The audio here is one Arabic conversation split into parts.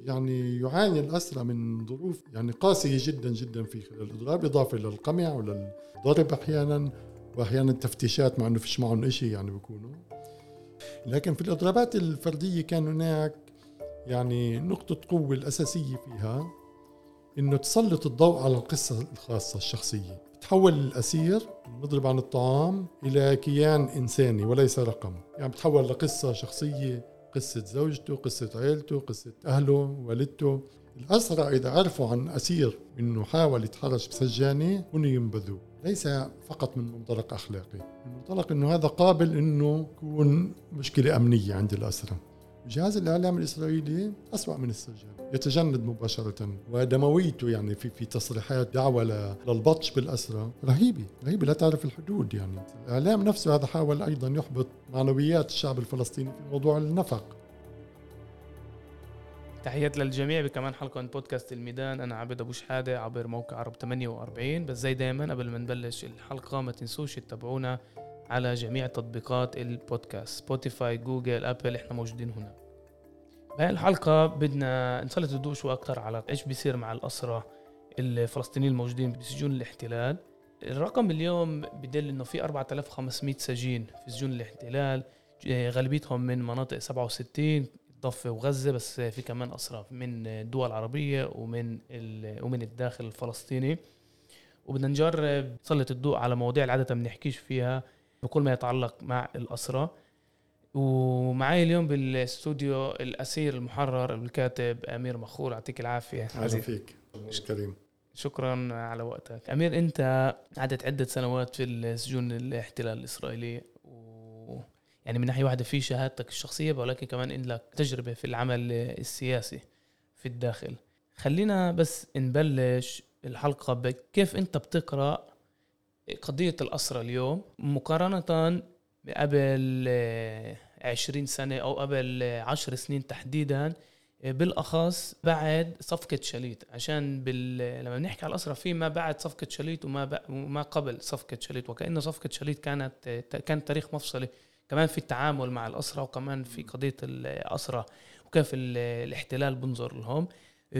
يعني يعاني الأسرى من ظروف يعني قاسية جدا جدا في خلال الإضراب إضافة للقمع وللضرب أحيانا وأحيانا التفتيشات مع أنه فيش معهم شيء يعني بيكونوا. لكن في الإضرابات الفردية كان هناك يعني نقطة قوة الأساسية فيها إنه تسلط الضوء على القصة الخاصة الشخصية. تحول الأسير المضرب عن الطعام إلى كيان إنساني وليس رقم. يعني بتحول لقصة شخصية قصة زوجته قصة عيلته قصة أهله والدته. الأسرى إذا عرفوا عن أسير إنه حاول يتحرش بسجانة هن ينبذوه ليس فقط من منطلق أخلاقي. من منطلق إنه هذا قابل إنه يكون مشكلة أمنية عند الأسرى جهاز الإعلام الإسرائيلي أسوأ من السجان يتجند مباشرة ودمويته يعني في في تصريحات دعوة للبطش بالأسرى رهيبة رهيبة لا تعرف الحدود يعني. الإعلام نفسه هذا حاول أيضا يحبط معنويات الشعب الفلسطيني في موضوع النفق. تحيات للجميع بكمان حلقة من بودكاست الميدان. أنا عبد أبو شحادة عبر موقع عرب 48 بس زي دايما قبل ما نبلش الحلقة ما تنسوش تتابعونا على جميع تطبيقات البودكاست سبوتيفاي جوجل أبل. إحنا موجودين هنا. بهاي الحلقة بدنا نسلط الضوء شوي أكثر على إيش بيصير مع الأسرى الفلسطينيين الموجودين بسجون الاحتلال. الرقم اليوم بدل إنه في 4500 سجين في سجون الاحتلال غالبيتهم من مناطق 67 الضفه وغزة بس في كمان اسرى من الدول العربيه ومن ومن الداخل الفلسطيني. وبدنا نجرب نسلط الضوء على مواضيع اللي عاده بنحكيش فيها بكل ما يتعلق مع الاسرى ومعي اليوم بالاستوديو الأسير المحرر الكاتب أمير مخور يعطيك العافية. أهلا فيك. كريم. شكرا على وقتك. أمير أنت قعدت عدة سنوات في السجون الاحتلال الإسرائيلي و يعني من ناحية واحدة في شهادتك الشخصية ولكن كمان لك تجربة في العمل السياسي في الداخل. خلينا بس نبلش الحلقة بكيف أنت بتقرأ قضية الأسرى اليوم مقارنة قبل عشرين سنة أو قبل عشر سنين تحديدا بالأخص بعد صفقة شليت عشان بال... لما بنحكي على الاسرى في ما بعد صفقة شليت وما ب... وما قبل صفقة شليت وكأنه صفقة شليت كانت كان تاريخ مفصلي. كمان في التعامل مع الاسرى وكمان في قضية الاسرى وكيف الاحتلال بنظر لهم.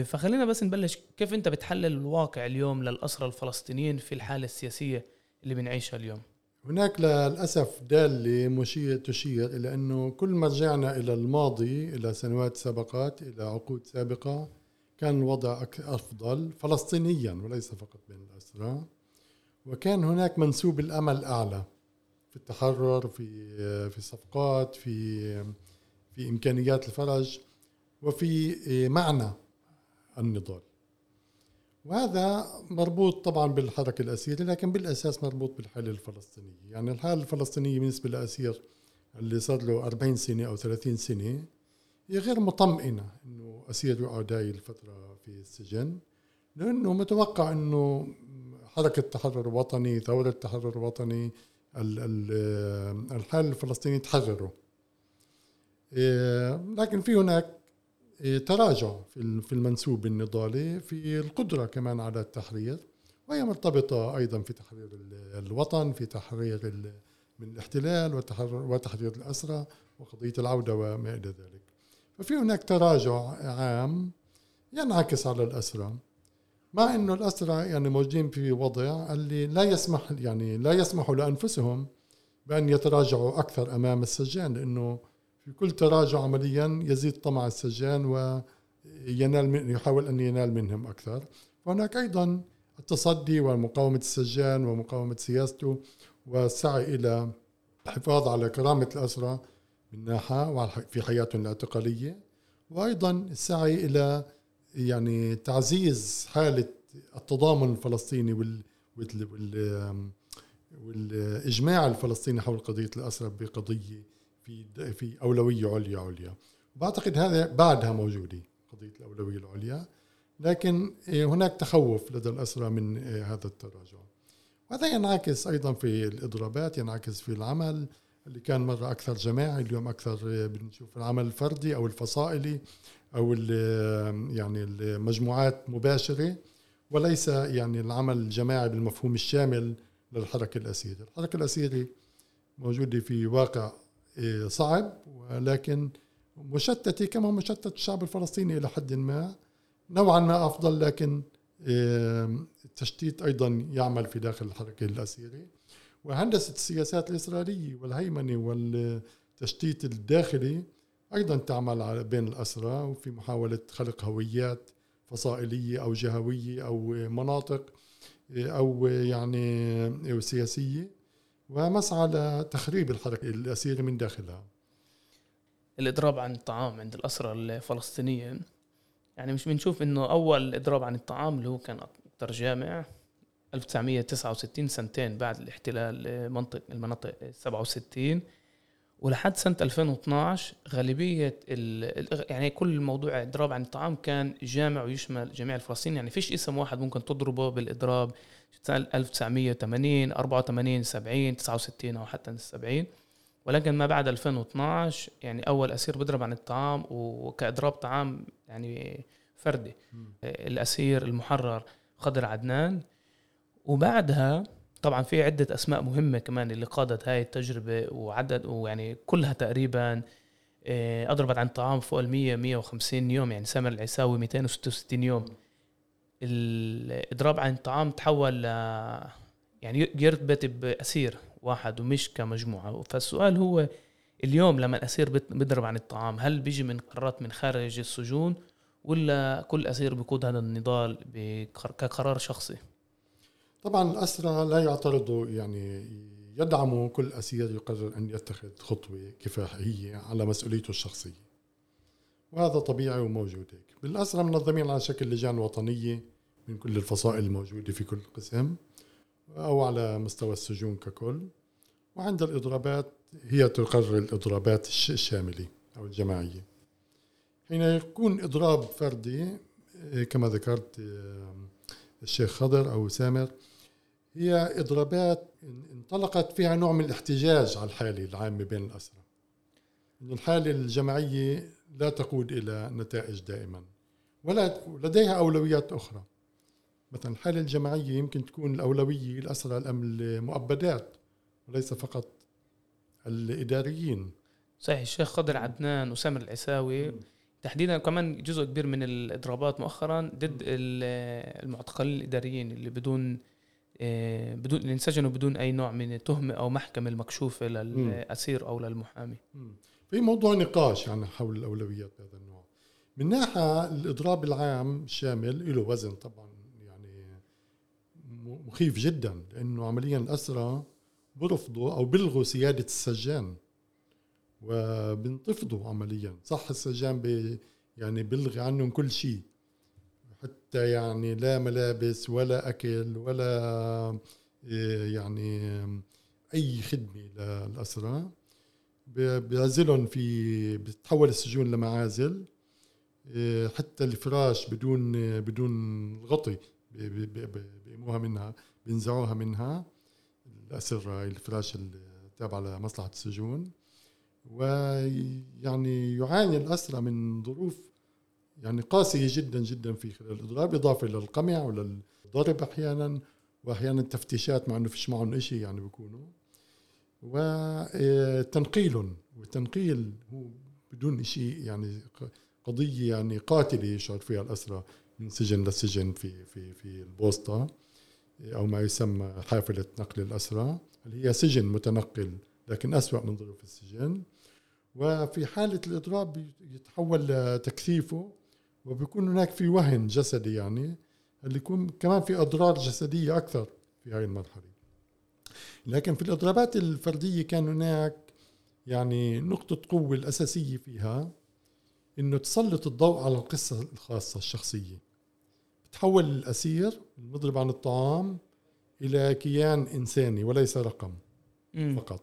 فخلينا بس نبلش كيف أنت بتحلل الواقع اليوم للاسرى الفلسطينيين في الحالة السياسية اللي بنعيشها اليوم؟ هناك للأسف دالة مشير تشير إلى أنه كل ما رجعنا إلى الماضي إلى سنوات سابقات إلى عقود سابقة كان الوضع أفضل فلسطينيا وليس فقط بين الأسرى. وكان هناك منسوب الأمل أعلى في التحرر في في صفقات في في إمكانيات الفرج وفي معنى النضال. وهذا مربوط طبعا بالحركة الأسيرة لكن بالأساس مربوط بالحالة الفلسطينية. يعني الحالة الفلسطينية بالنسبة للأسير اللي صار له 40 سنة أو 30 سنة هي غير مطمئنة إنه أسير يقعد هاي الفترة في السجن لأنه متوقع إنه حركة تحرر وطني ثورة تحرر وطني الحال الفلسطيني تحرروا إيه، لكن في هناك تراجع في المنسوب النضالي في القدرة كمان على التحرير وهي مرتبطة أيضا في تحرير الوطن في تحرير من الاحتلال وتحرير الأسرى وقضية العودة وما إلى ذلك. ففي هناك تراجع عام ينعكس على الأسرى مع إنه الاسرى يعني موجودين في وضع اللي لا يسمح يعني لا يسمحوا لأنفسهم بأن يتراجعوا أكثر أمام السجان لأنه في كل تراجع عمليا يزيد طمع السجان وينال من يحاول أن ينال منهم أكثر. وهناك أيضا التصدي ومقاومة السجان ومقاومة سياسته والسعي إلى الحفاظ على كرامة الأسرى من ناحية في حياتهم الاعتقالية. وأيضا السعي إلى يعني تعزيز حالة التضامن الفلسطيني وال, وال... والإجماع الفلسطيني حول قضية الأسرى بقضية في في أولوية عليا عليا. بعتقد هذا بعدها موجودة قضية الأولوية العليا. لكن إيه، هناك تخوف لدى الاسرى من إيه، هذا التراجع. وهذا ينعكس أيضا في الإضرابات ينعكس في العمل اللي كان مرة أكثر جماعي اليوم أكثر إيه، بنشوف العمل الفردي أو الفصائلي أو يعني المجموعات مباشرة. وليس يعني العمل الجماعي بالمفهوم الشامل للحركة الأسيرة الحركة الأسيرة موجودة في واقع صعب ولكن مشتتة كما مشتت الشعب الفلسطيني إلى حد ما نوعا ما أفضل لكن التشتيت أيضا يعمل في داخل الحركة الأسيري. وهندسة السياسات الإسرائيلية والهيمنة والتشتيت الداخلي أيضا تعمل بين الأسرى وفي محاولة خلق هويات فصائلية أو جهوية أو مناطق أو يعني سياسية. ومسعى لتخريب الحركة الاسيره من داخلها. الإضراب عن الطعام عند الاسرى الفلسطينيين يعني مش بنشوف إنه أول إضراب عن الطعام اللي هو كان أكثر جامع 1969 سنتين بعد الاحتلال منطق المناطق 67 ولحد سنة 2012 غالبية يعني كل موضوع إضراب عن الطعام كان جامع ويشمل جميع الفلسطينيين. يعني فيش اسم واحد ممكن تضربه بالإضراب. سنة 1980 84 70 69 أو حتى 70 ولكن ما بعد 2012 يعني أول أسير بيضرب عن الطعام وكإضراب طعام يعني فردي. الأسير المحرر خضر عدنان. وبعدها طبعا في عدة أسماء مهمة كمان اللي قادت هاي التجربة وعدد ويعني كلها تقريبا آه، أضربت عن طعام فوق ال 100 150 يوم يعني سامر العيساوي 266 يوم. الإضراب عن الطعام تحول ل يعني يرتبط بأسير واحد ومش كمجموعة فالسؤال هو اليوم لما الأسير بيضرب عن الطعام هل بيجي من قرارات من خارج السجون ولا كل أسير بيقود هذا النضال كقرار شخصي؟ طبعا الأسرى لا يعترضوا يعني يدعموا كل أسير يقرر أن يتخذ خطوة كفاحية على مسؤوليته الشخصية وهذا طبيعي وموجود هيك. بالأسرى منظمين على شكل لجان وطنية من كل الفصائل الموجودة في كل قسم أو على مستوى السجون ككل. وعند الإضرابات هي تقرر الإضرابات الشاملة أو الجماعية. حين يكون إضراب فردي كما ذكرت الشيخ خضر أو سامر هي إضرابات انطلقت فيها نوع من الاحتجاج على الحالة العامة بين الأسرى إن الحالة الجماعية لا تقود إلى نتائج دائما. ولا لديها أولويات أخرى. مثلا الحالة الجماعية يمكن تكون الأولوية الأسرى المؤبدات وليس فقط الإداريين. صحيح الشيخ خضر عدنان وسامر العساوي. تحديدا كمان جزء كبير من الإضرابات مؤخرا ضد المعتقلين الإداريين اللي بدون آه، بدون اللي انسجنوا بدون أي نوع من التهمه أو محكمة المكشوفه للاسير أو للمحامي. في موضوع نقاش يعني حول الأولويات بهذا النوع. من ناحية الإضراب العام الشامل له وزن طبعا يعني مخيف جدا لأنه عمليا الاسرى برفضوا أو بلغوا سيادة السجان وبنتفضوا عمليا. صح السجان بي يعني بلغي عنهم كل شيء حتى يعني لا ملابس ولا أكل ولا إيه، يعني أي خدمة للأسرى. بيعزلهم في بتتحول السجون لمعازل إيه، حتى الفراش بدون بدون غطي بيقيموها منها بينزعوها منها الأسرة الفراش التابعة لمصلحة السجون. ويعني يعاني الأسرى من ظروف يعني قاسية جدا جدا في خلال الإضراب إضافة للقمع وللضرب أحيانا وأحيانا تفتيشات مع أنه فيش معهم شيء يعني بيكونوا. وتنقيل والتنقيل هو بدون شيء يعني قضية يعني قاتلة يشعر فيها الأسرى من سجن لسجن في في في البوسطة أو ما يسمى حافلة نقل الأسرى اللي هي سجن متنقل لكن أسوأ من ظروف السجن. وفي حالة الإضراب يتحول لتكثيفه وبيكون هناك في وهن جسدي يعني اللي يكون كمان في أضرار جسدية أكثر في هاي المرحلة. لكن في الإضرابات الفردية كان هناك يعني نقطة قوة الأساسية فيها إنه تسلط الضوء على القصة الخاصة الشخصية. تحول الأسير المضرب عن الطعام إلى كيان إنساني وليس رقم فقط.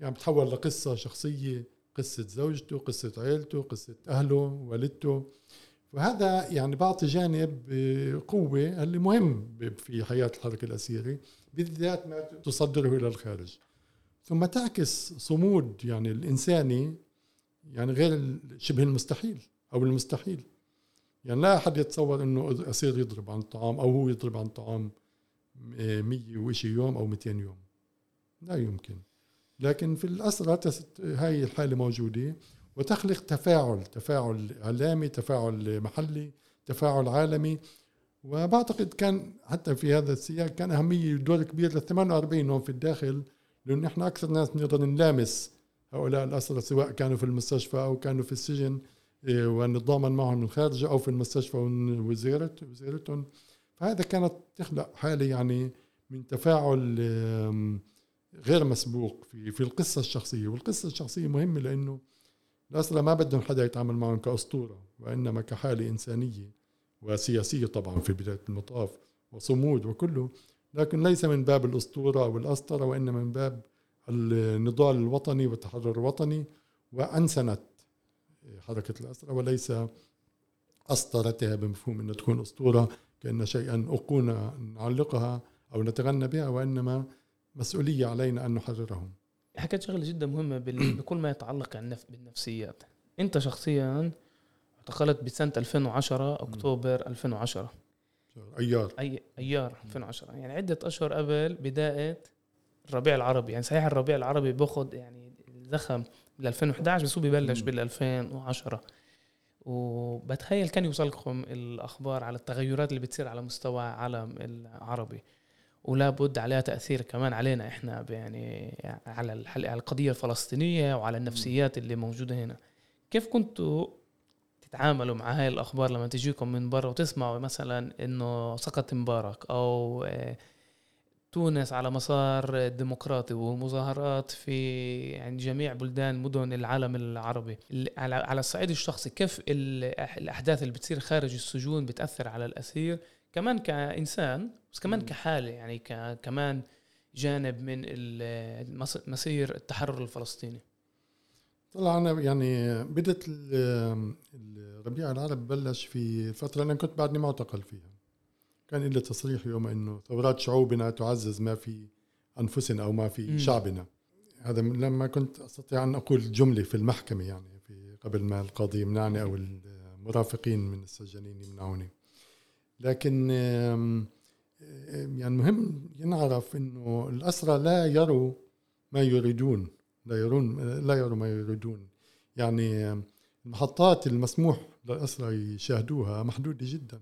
يعني بتحول لقصة شخصية قصة زوجته قصة عيلته قصة أهله والدته. وهذا يعني بعطي جانب قوة اللي مهم في حياة الحركة الأسيرة بالذات ما تصدره إلى الخارج. ثم تعكس صمود يعني الإنساني يعني غير شبه المستحيل أو المستحيل. يعني لا أحد يتصور أنه أسير يضرب عن طعام أو هو يضرب عن طعام مية وشي يوم أو 200 يوم. لا يمكن. لكن في الأسرة هاي الحالة موجودة. وتخلق تفاعل تفاعل إعلامي تفاعل محلي تفاعل عالمي. وبعتقد كان حتى في هذا السياق كان أهمية دور كبير لل 48 هون في الداخل لأنه إحنا أكثر ناس نقدر نلامس هؤلاء الاسرى سواء كانوا في المستشفى أو كانوا في السجن إيه، ونتضامن معهم من خارج أو في المستشفى وزيارتهم فهذا كانت تخلق حالة يعني من تفاعل غير مسبوق في في القصة الشخصية. والقصة الشخصية مهمة لأنه الاسرى ما بدهم حدا يتعامل معهم كأسطورة وإنما كحالة إنسانية وسياسية طبعا في بداية المطاف وصمود وكله. لكن ليس من باب الأسطورة أو الأسطرة وإنما من باب النضال الوطني والتحرر الوطني وأنسنت حركة الاسرى وليس أسطرتها بمفهوم إنها تكون أسطورة كأن شيئا اقونا نعلقها أو نتغنى بها وإنما مسؤولية علينا أن نحررهم. حكيت شغلة جدا مهمة بكل ما يتعلق بالنفسيات. أنت شخصيا اعتقلت بسنة 2010 أكتوبر 2010 أيار. أي أيار 2010 يعني عدة أشهر قبل بداية الربيع العربي. يعني صحيح الربيع العربي باخذ يعني الزخم بال 2011 بس هو ببلش بال 2010 وبتخيل كان يوصلكم الأخبار على التغيرات اللي بتصير على مستوى العالم العربي. ولا بد عليها تأثير كمان علينا إحنا يعني على على القضية الفلسطينية وعلى النفسيات اللي موجودة هنا. كيف كنتوا تتعاملوا مع هاي الأخبار لما تجيكم من برا وتسمعوا مثلا إنه سقط مبارك أو آه، تونس على مسار ديمقراطي ومظاهرات في يعني جميع بلدان مدن العالم العربي. على الصعيد الشخصي كيف الأحداث اللي بتصير خارج السجون بتأثر على الأسير؟ كمان كإنسان بس كمان كحالة يعني كمان جانب من مسير التحرر الفلسطيني. طلع أنا يعني بدت الربيع العربي بلش في فترة أنا كنت بعدني معتقل فيها. كان لي تصريح يوم إنه ثورات شعوبنا تعزز ما في أنفسنا أو ما في م. شعبنا. هذا لما كنت أستطيع أن أقول جملة في المحكمة يعني في قبل ما القاضي يمنعني أو المرافقين من السجانين يمنعوني. لكن يعني مهم ينعرف إنه الاسرى لا يروا ما يريدون لا يرون لا يروا ما يريدون. يعني المحطات المسموح للاسرى يشاهدوها محدودة جدا.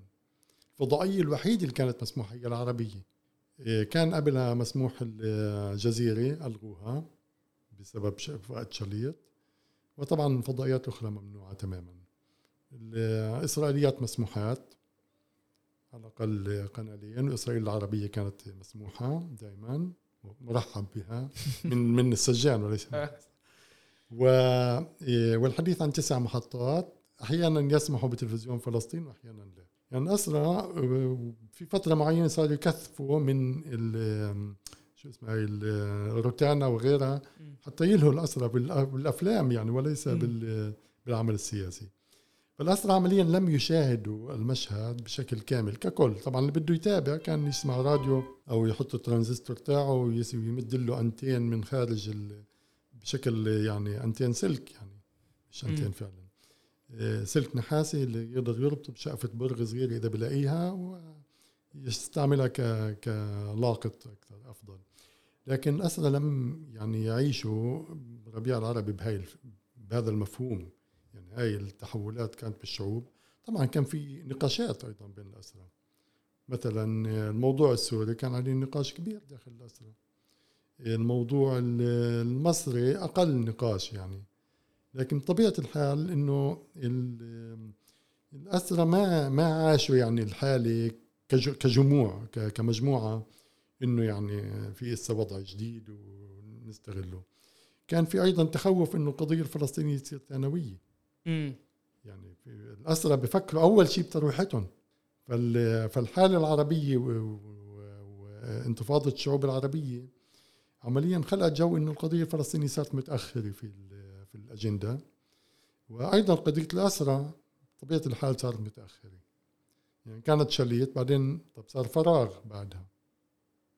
الفضائية الوحيدة اللي كانت مسموحة هي العربية. إيه، كان قبلها مسموح الجزيرة ألغوها بسبب وقت شليط. وطبعا فضائيات أخرى ممنوعة تماما. الإسرائيليات مسموحات. على الأقل قنالين وإسرائيل العربية كانت مسموحة دائما مرحب بها من من السجان وليس و إيه، والحديث عن تسع محطات أحيانا يسمحوا بتلفزيون فلسطين وأحيانا لا. يعني أسرى في فترة معينة صاروا يكثفوا من شو اسمها الروتانا وغيرها حتى يلهوا الأسرى بالأفلام يعني وليس بالعمل السياسي. فالأسرى عمليا لم يشاهدوا المشهد بشكل كامل ككل. طبعا اللي بده يتابع كان يسمع راديو أو يحط الترانزستور تاعه ويمد له أنتين من خارج بشكل يعني أنتين سلك يعني مش أنتين فعلا. آه، سلك نحاسي اللي يقدر يربطه بشقفة برغ صغيرة إذا بلاقيها ويستعملها كلاقط أكثر أفضل. لكن أسرى لم يعني يعيشوا ربيع العربي بهاي بهذا المفهوم. هاي التحولات كانت بالشعوب. طبعا كان في نقاشات أيضا بين الأسرى مثلا الموضوع السوري كان عليه نقاش كبير داخل الأسرى الموضوع المصري أقل نقاش يعني. لكن طبيعه الحال إنه الاسرى ما ما عاشوا يعني الحالة كجموع كمجموعة إنه يعني في هسه وضع جديد ونستغله. كان في أيضا تخوف إنه القضية الفلسطينية تصير ثانوية. يعني الاسرى بفكروا أول شيء بترويحتهم. فالحالة العربية وانتفاضة الشعوب العربية عمليا خلقت جو إنه القضية الفلسطينية صارت متأخرة في في الأجندة. وأيضا قضية الأسرة طبيعة الحال صارت متأخرة. يعني كانت شليت بعدين طب صار فراغ بعدها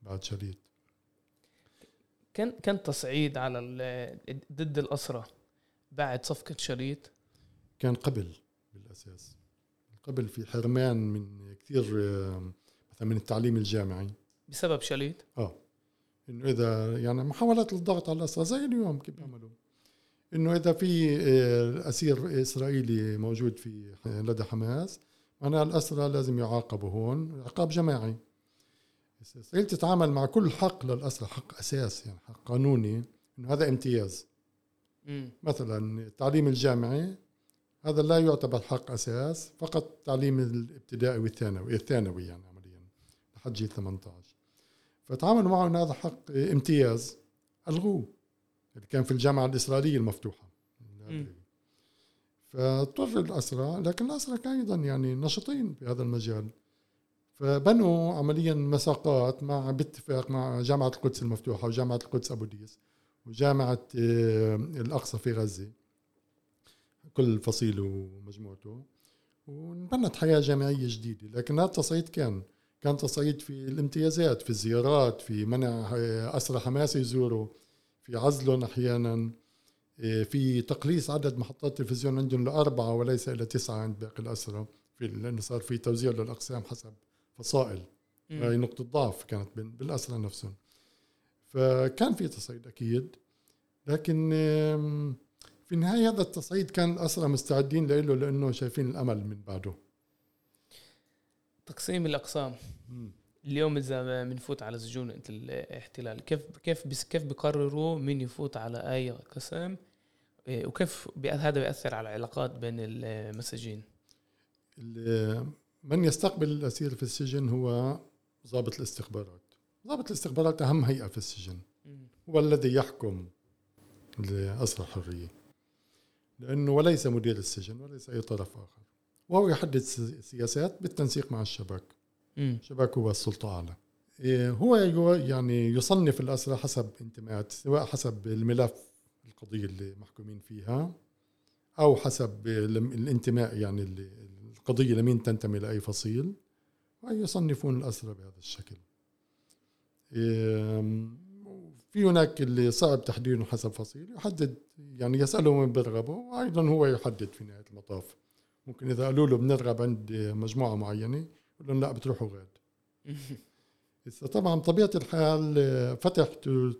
بعد شليت كان كان تصعيد على ضد الأسرة بعد صفقة شليت كان قبل بالأساس قبل في حرمان من كثير مثلا من التعليم الجامعي. بسبب شليت؟ آه. إنه إذا يعني محاولات الضغط على الاسرى زي اليوم كيف بيعملوا؟ إنه إذا في آه، أسير إسرائيلي موجود في لدى حماس معناها الأسرى لازم يعاقبوا هون عقاب جماعي. إسرائيل تتعامل مع كل حق للأسرى حق أساس يعني حق قانوني إنه هذا امتياز. مم. مثلا التعليم الجامعي هذا لا يعتبر حق أساس فقط التعليم الابتدائي والثانوي الثانوي يعني عمليا لحد جيل 18 فتعاملوا معه هذا حق امتياز ألغوه. اللي كان في الجامعة الإسرائيلية المفتوحة. فاضطر الأسرى لكن الأسرى كانوا أيضا يعني نشطين في هذا المجال. فبنوا عمليا مساقات مع باتفاق مع جامعة القدس المفتوحة وجامعة القدس أبو ديس وجامعة آه، الأقصى في غزة. كل فصيل ومجموعته. وانبنت حياة جامعية جديدة لكن هذا التصعيد كان كان تصعيد في الامتيازات في الزيارات في منع أسرى حماس يزوروا في عزلهم أحيانا. إيه، في تقليص عدد محطات التلفزيون عندهم لأربعة وليس إلى تسعة عند باقي الأسرى في لأنه صار في توزيع للأقسام حسب فصائل. هاي نقطة ضعف كانت بالأسرى نفسهم. فكان في تصعيد أكيد لكن في النهاية هذا التصعيد كان الأسرى مستعدين له لأنه شايفين الأمل من بعده. تقسيم الأقسام. اليوم إذا بنفوت على سجون الاحتلال كيف كيف بس كيف بقرروا مين يفوت على أي قسم؟ إيه، وكيف هذا بيأثر على العلاقات بين المساجين ال- من يستقبل الأسير في السجن هو ضابط الاستخبارات. ضابط الاستخبارات أهم هيئة في السجن. هو الذي يحكم الأسرى الحرية لأنه وليس مدير السجن وليس أي طرف آخر. وهو يحدد سياسات بالتنسيق مع الشباك. الشباك هو السلطة أعلى. إيه، هو يعني يصنف الأسرى حسب انتماءات سواء حسب الملف القضية اللي محكومين فيها أو حسب الانتماء يعني ال- القضية لمين تنتمي لأي فصيل. ويصنفون الأسرى بهذا الشكل. إيه، في هناك اللي صعب تحديده حسب فصيل يحدد يعني يسأله من بيرغبه وأيضا هو يحدد في نهاية المطاف. ممكن إذا قالوا له بنرغب عند مجموعة معينة يقول لهم لا بتروحوا غاد. هسه طبعا طبيعة الحال آه، فتح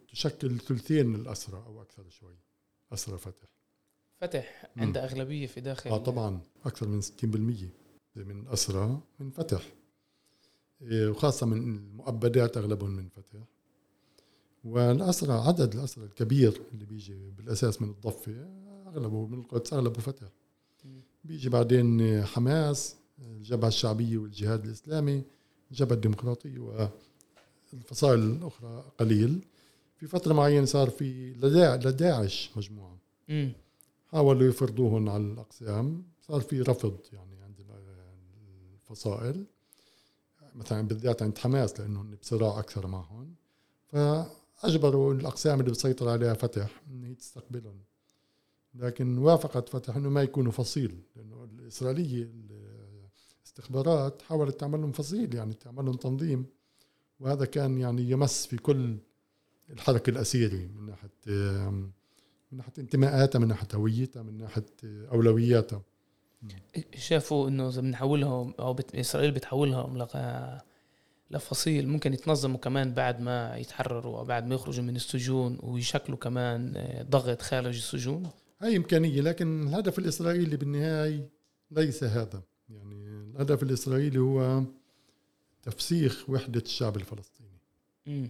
تشكل ثلثين من الأسرى أو أكثر شوي. أسرى فتح. فتح مم. عنده أغلبية في داخل آه طبعا أكثر من 60% من الأسرى من فتح. إيه، وخاصة من المؤبدات أغلبهم من فتح. والأسرى عدد الأسرى الكبير اللي بيجي بالأساس من الضفة أغلبه من القدس أغلبه فتح. بيجي بعدين حماس الجبهة الشعبية والجهاد الإسلامي الجبهة الديمقراطية والفصائل الأخرى قليل. في فترة معينة صار في لداع لداعش مجموعة. مم. حاولوا يفرضوهن على الأقسام. صار في رفض يعني عند الفصائل. مثلا بالذات عند حماس لأنهم بصراع أكثر معهم فأجبروا الأقسام اللي بتسيطر عليها فتح إن هي تستقبلهم. لكن وافقت فتح إنه ما يكونوا فصيل لأنه الإسرائيلية الاستخبارات حاولت تعمل لهم فصيل يعني تعمل لهم تنظيم وهذا كان يعني يمس في كل الحركة الأسيري من ناحية آم، من ناحية انتماءاتها من ناحية هويتها من ناحية أولوياتها. شافوا إنه إذا بنحولهم أو بت... إسرائيل بتحولهم لغ... لفصيل ممكن يتنظموا كمان بعد ما يتحرروا أو بعد ما يخرجوا من السجون ويشكلوا كمان آه، ضغط خارج السجون؟ هاي إمكانية لكن الهدف الإسرائيلي بالنهاية ليس هذا. يعني الهدف الإسرائيلي هو تفسيخ وحدة الشعب الفلسطيني مم.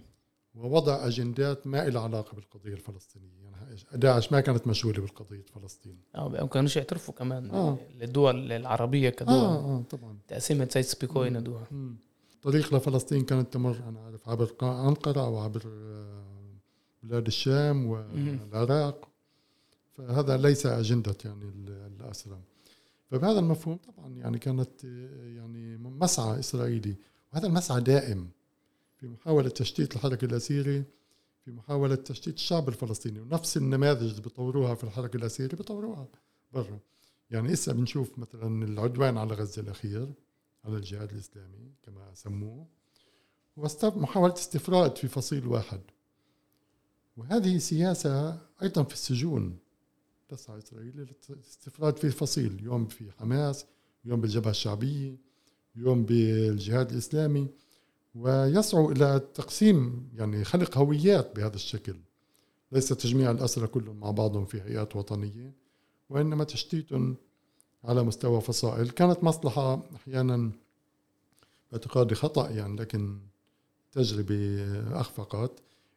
ووضع أجندات ما لها علاقة بالقضية الفلسطينية. يعني داعش ما كانت مشغولة بالقضية فلسطين. أو ما كانوش يعترفوا كمان آه. الدول العربية كدول. آه آه طبعا. تقسيمة زي سبيكوين مم. طريق لفلسطين كانت تمر أنا عارف عبر أنقرة أو عبر آه، بلاد الشام والعراق فهذا ليس أجندة يعني ال- الاسرى فبهذا المفهوم طبعا يعني كانت آه، يعني مسعى إسرائيلي. وهذا المسعى دائم. في محاولة تشتيت الحركة الأسيري في محاولة تشتيت الشعب الفلسطيني. ونفس النماذج اللي بيطوروها في الحركة الأسيري بيطوروها برا. يعني هسه بنشوف مثلا العدوان على غزة الأخير. على الجهاد الإسلامي كما سموه محاولة استفراد في فصيل واحد. وهذه سياسة أيضا في السجون. تسعى إسرائيل للاستفراد في فصيل يوم في حماس يوم بالجبهة الشعبية يوم بالجهاد الإسلامي. ويسعوا إلى تقسيم يعني خلق هويات بهذا الشكل. ليس تجميع الأسرى كلهم مع بعضهم في هيئات وطنية وإنما تشتيتهم على مستوى فصائل. كانت مصلحة أحيانا باعتقادي خطأ يعني لكن تجربة أخفقت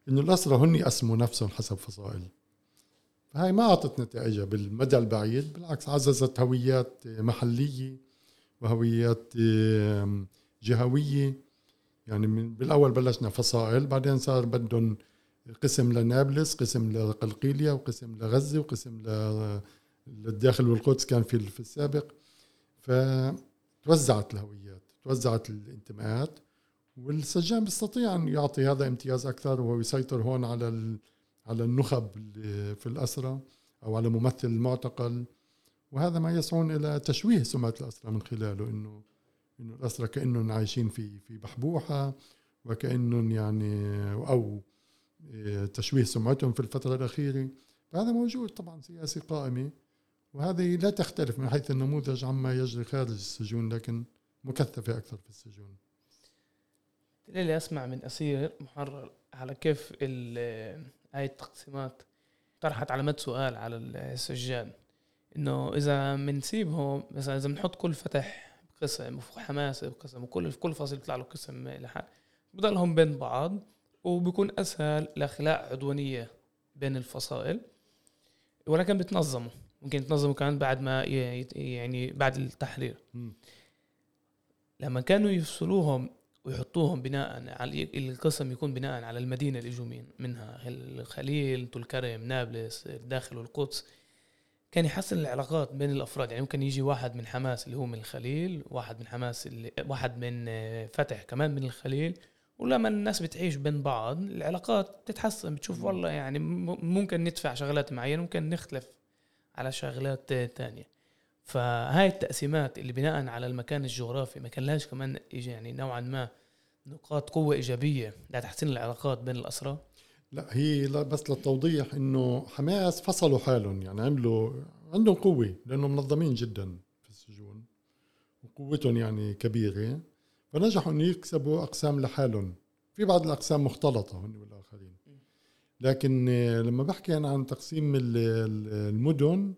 إنه الأسرى هن يقسموا نفسهم حسب فصائل. فهي ما أعطت نتائجها بالمدى البعيد بالعكس عززت هويات محلية وهويات جهوية. يعني من بالأول بلشنا فصائل بعدين صار بدهم قسم لنابلس قسم لقلقيلية وقسم لغزة وقسم للداخل والقدس كان في في السابق فتوزعت الهويات توزعت الانتماءات والسجان بيستطيع أن يعطي هذا امتياز أكثر وهو يسيطر هون على على النخب في الاسرى أو على ممثل المعتقل. وهذا ما يسعون إلى تشويه سمعه الاسرى من خلاله انه إنه الاسرى كأنهم عايشين في في بحبوحة وكأنهم يعني أو تشويه سمعتهم في الفترة الأخيرة. فهذا موجود طبعا سياسه قائمه وهذه لا تختلف من حيث النموذج عما يجري خارج السجون لكن مكثفة أكثر في السجون. اللي أسمع من أسير محرر على كيف هاي التقسيمات طرحت علامات سؤال على السجان. إنه إذا بنسيبهم مثلا إذا بنحط كل فتح قسم وحماسه بقسم وكل كل فصل بيطلع له قسم لحد بضلهم بين بعض وبيكون أسهل لاخلاء عدوانية بين الفصائل ولكن بتنظموا. ممكن يتنظموا كمان بعد ما يعني بعد التحرير. لما كانوا يفصلوهم ويحطوهم بناء على القسم يكون بناء على المدينة اللي يجوا منها الخليل طول كرم نابلس الداخل والقدس كان يحسن العلاقات بين الأفراد. يعني ممكن يجي واحد من حماس اللي هو من الخليل واحد من حماس اللي واحد من فتح كمان من الخليل. ولما الناس بتعيش بين بعض العلاقات بتتحسن بتشوف والله يعني ممكن ندفع شغلات معينة ممكن نختلف على شغلات تانية. فهاي التقسيمات اللي بناء على المكان الجغرافي ما كان لهاش كمان يعني نوعا ما نقاط قوة إيجابية لتحسين العلاقات بين الأسرى لا هي لا بس للتوضيح إنه حماس فصلوا حالهم يعني عملوا عندهم قوة لأنه منظمين جدا في السجون وقوتهم يعني كبيرة. فنجحوا إنه يكسبوا أقسام لحالهم. في بعض الأقسام مختلطة هن والآخرين. لكن لما بحكي أنا عن تقسيم المدن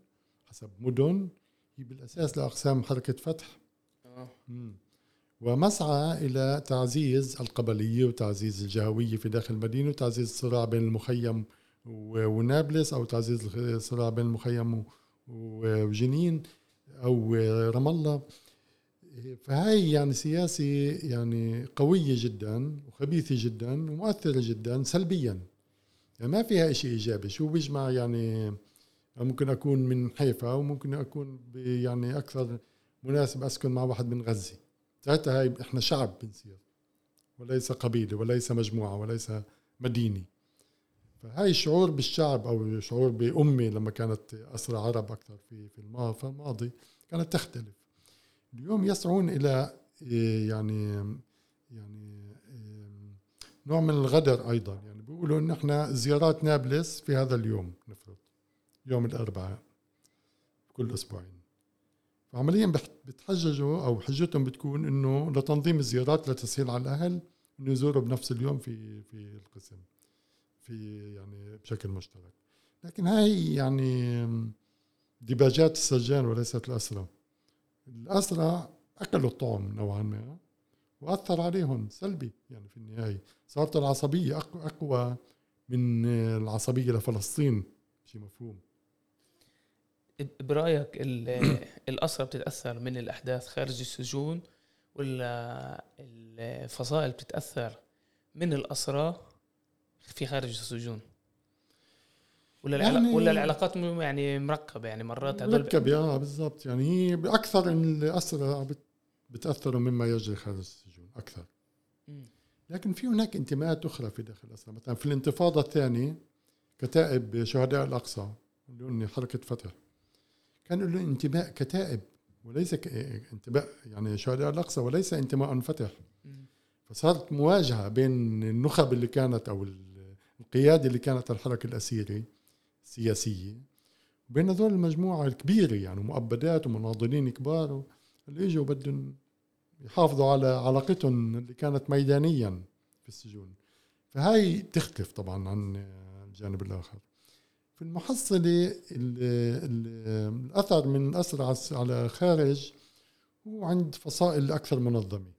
حسب مدن هي بالأساس لأقسام حركة فتح. آه. ومسعى إلى تعزيز القبلية وتعزيز الجهوية في داخل المدينة وتعزيز الصراع بين المخيم ونابلس أو تعزيز الصراع بين المخيم وجنين أو رام الله. فهاي يعني سياسة يعني قوية جدا وخبيثة جدا ومؤثرة جدا سلبيا. يعني ما فيها شيء إيجابي. شو بيجمع يعني ممكن أكون من حيفا وممكن أكون يعني أكثر مناسب أسكن مع واحد من غزة. ساعتها هاي إحنا شعب بنصير. وليس قبيلة وليس مجموعة وليس مدينة. فهاي الشعور بالشعب أو شعور بأمي لما كانت أسرى عرب أكثر في في الماضي كانت تختلف. اليوم يسعون إلى إيه، يعني يعني إيه، نوع من الغدر أيضا. يعني بيقولوا إن إحنا زيارات نابلس في هذا اليوم نفرض يوم الأربعاء كل أسبوعين. فعمليا بتحججوا أو حجتهم بتكون إنه لتنظيم الزيارات لتسهيل على الأهل إنه يزوروا بنفس اليوم في في القسم في يعني بشكل مشترك. لكن هاي يعني ديباجات السجان وليست الاسرى الأسرى أكلوا الطعم نوعا ما. وأثر عليهم سلبي يعني في النهاية. صارت العصبية أقوى من العصبية لفلسطين. شيء مفهوم. برأيك الأسرة بتتأثر من الأحداث خارج السجون ولا الفصائل بتتأثر من الأسرى في خارج السجون؟ ولا يعني ولا العلاقات يعني مركبة يعني مرات هدول مركبة آه بالضبط. يعني هي أكثر الاسرى بتأثروا مما يجري خارج السجون أكثر. لكن في هناك انتماءات أخرى في داخل الاسرى مثلا في الانتفاضة الثانية كتائب شهداء الأقصى اللي حركة فتح كان له انتماء كتائب وليس انتماء يعني شهداء الأقصى وليس انتماء فتح. فصارت مواجهة بين النخب اللي كانت أو القيادة اللي كانت الحركة الاسيره سياسيه بين هذول المجموعة الكبيرة يعني مؤبدات ومناضلين كبار اللي إجوا بدهم يحافظوا على علاقتهم اللي كانت ميدانيا في السجون. فهاي تختلف طبعا عن الجانب الآخر. في المحصلة ال ال الأثر من الاسرى على خارج هو عند فصائل أكثر منظمة.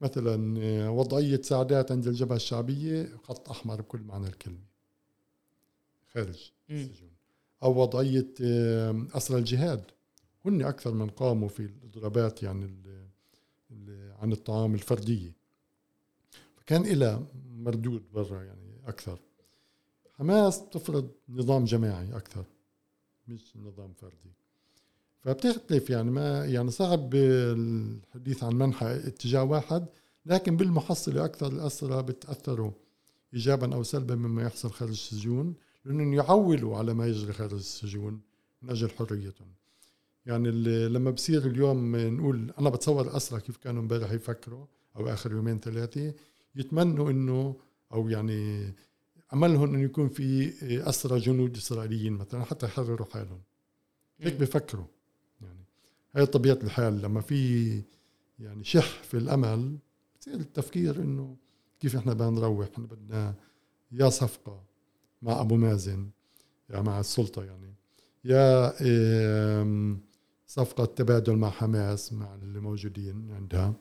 مثلا وضعية سعدات عند الجبهة الشعبية خط أحمر بكل معنى الكلمة. خارج السجون. أو وضعية آه، أسرى الجهاد. هن أكثر من قاموا في الاضرابات يعني عن الطعام الفردية. فكان لها مردود برا يعني أكثر. حماس تفرض نظام جماعي أكثر مش نظام فردي. فبتختلف يعني ما يعني صعب الحديث عن منحى اتجاه واحد لكن بالمحصلة أكثر الاسرى بتأثروا ايجابا أو سلبا مما يحصل خارج السجون لأنهم يعولوا على ما يجري خارج السجون من أجل حريتهم. يعني لما بصير اليوم نقول أنا بتصور الاسرى كيف كانوا امبارح يفكروا أو آخر يومين ثلاثة يتمنوا إنه أو يعني أملهم إنه يكون في اسرى جنود إسرائيليين مثلا حتى يحرروا حالهم. هيك بفكروا. يعني هي طبيعة الحال. لما في يعني شح في الأمل بصير التفكير إنه كيف إحنا بدنا نروح إحنا بدنا يا صفقة مع أبو مازن يا مع السلطة يعني يا صفقة تبادل مع حماس مع اللي موجودين عندها.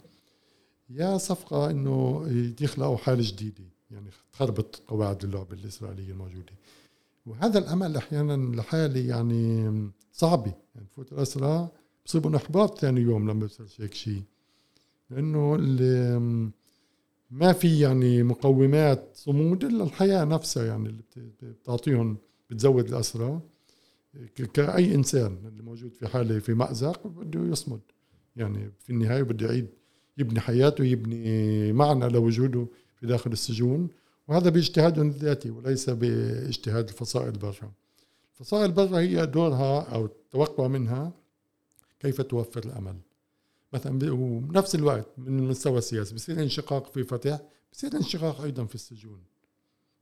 يا صفقة إنه يخلقوا حالة جديدة يعني تخربط قواعد اللعبة الإسرائيلية الموجودة. وهذا الأمل أحيانا لحالي يعني صعبة يعني فوت الأسرى بصيبوا إحباط ثاني يوم لما بيصير هيك شيء لأنه ما في يعني مقومات صمود إلا الحياة نفسها يعني اللي بتعطيهم بتزود الأسرى كأي إنسان اللي موجود في حالة في مأزق بده يصمد. يعني في النهاية بده يعيد يبني حياته يبني معنى لوجوده في داخل السجون وهذا باجتهادهم الذاتي وليس باجتهاد الفصائل برا. الفصائل برا هي دورها أو التوقع منها كيف توفر الأمل. مثلا وبنفس الوقت من المستوى السياسي بصير انشقاق في فتح بصير انشقاق أيضا في السجون.